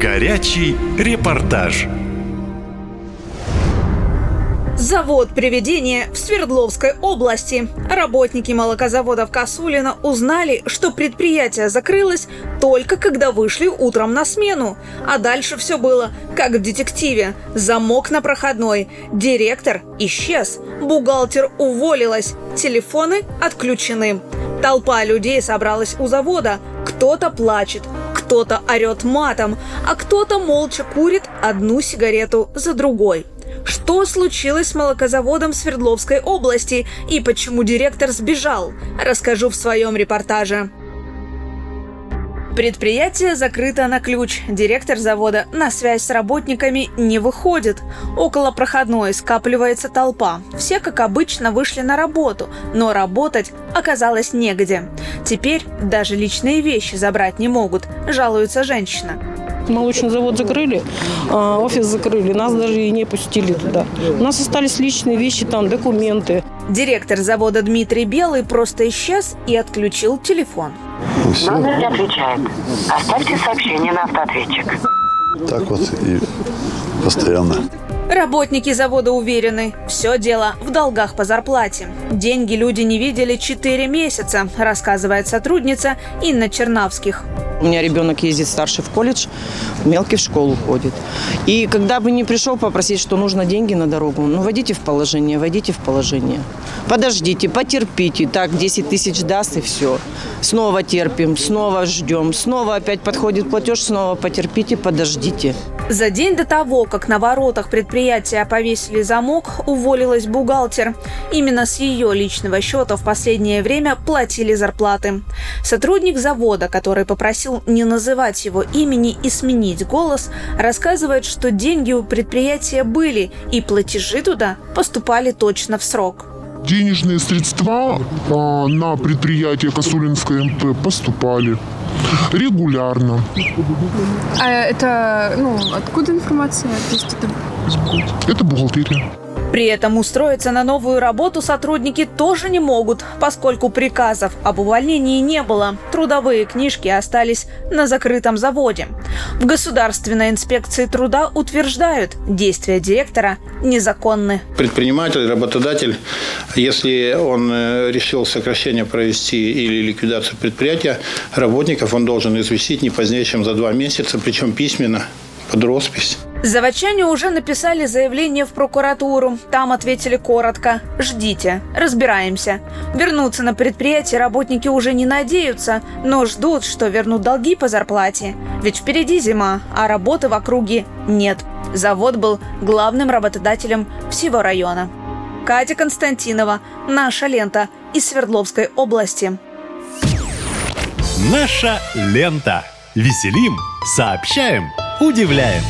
Горячий репортаж. Завод приведения в Свердловской области. Работники в Косулино узнали, что предприятие закрылось только когда вышли утром на смену. А дальше все было, как в детективе. Замок на проходной. Директор исчез. Бухгалтер уволилась. Телефоны отключены. Толпа людей собралась у завода. Кто-то плачет, кто-то орет матом, а кто-то молча курит одну сигарету за другой. Что случилось с молокозаводом Свердловской области и почему директор сбежал, расскажу в своем репортаже. Предприятие закрыто на ключ. Директор завода на связь с работниками не выходит. Около проходной скапливается толпа. Все, как обычно, вышли на работу, но работать оказалось негде. Теперь даже личные вещи забрать не могут, жалуется женщина. Молочный завод закрыли, а офис закрыли, нас даже и не пустили туда. У нас остались личные вещи, там документы. Директор завода Дмитрий Белый просто исчез и отключил телефон. И все. Номер не отвечает. Оставьте сообщение на автоответчик. Так вот и постоянно. Работники завода уверены, все дело в долгах по зарплате. Деньги люди не видели 4 месяца, рассказывает сотрудница Инна Чернавских. У меня ребенок ездит старший в колледж, мелкий в школу ходит. И когда бы не пришел попросить, что нужно деньги на дорогу, ну, войдите в положение, войдите в положение. Подождите, потерпите, так 10 тысяч даст и все. Снова терпим, снова ждем, снова опять подходит платеж, снова потерпите, подождите. За день до того, как на воротах предприятия повесили замок, уволилась бухгалтер. Именно с ее личного счета в последнее время платили зарплаты. Сотрудник завода, который попросил не называть его имени и сменить голос, рассказывает, что деньги у предприятия были, и платежи туда поступали точно в срок. денежные средства а, на предприятие Косулинское МП поступали регулярно. А это, ну, откуда информация? То есть это Это бухгалтерия. При этом устроиться на новую работу сотрудники тоже не могут, поскольку приказов об увольнении не было. Трудовые книжки остались на закрытом заводе. В Государственной инспекции труда утверждают, действия директора незаконны. Предприниматель, работодатель, если он э, решил сокращение провести или ликвидацию предприятия, работников он должен известить не позднее, чем за два месяца, причем письменно, под роспись. Заводчане уже написали заявление в прокуратуру. Там ответили коротко «Ждите, разбираемся». Вернуться на предприятие работники уже не надеются, но ждут, что вернут долги по зарплате. Ведь впереди зима, а работы в округе нет. Завод был главным работодателем всего района. Катя Константинова, «Наша лента» из Свердловской области. Наша лента. Веселим, сообщаем, удивляем.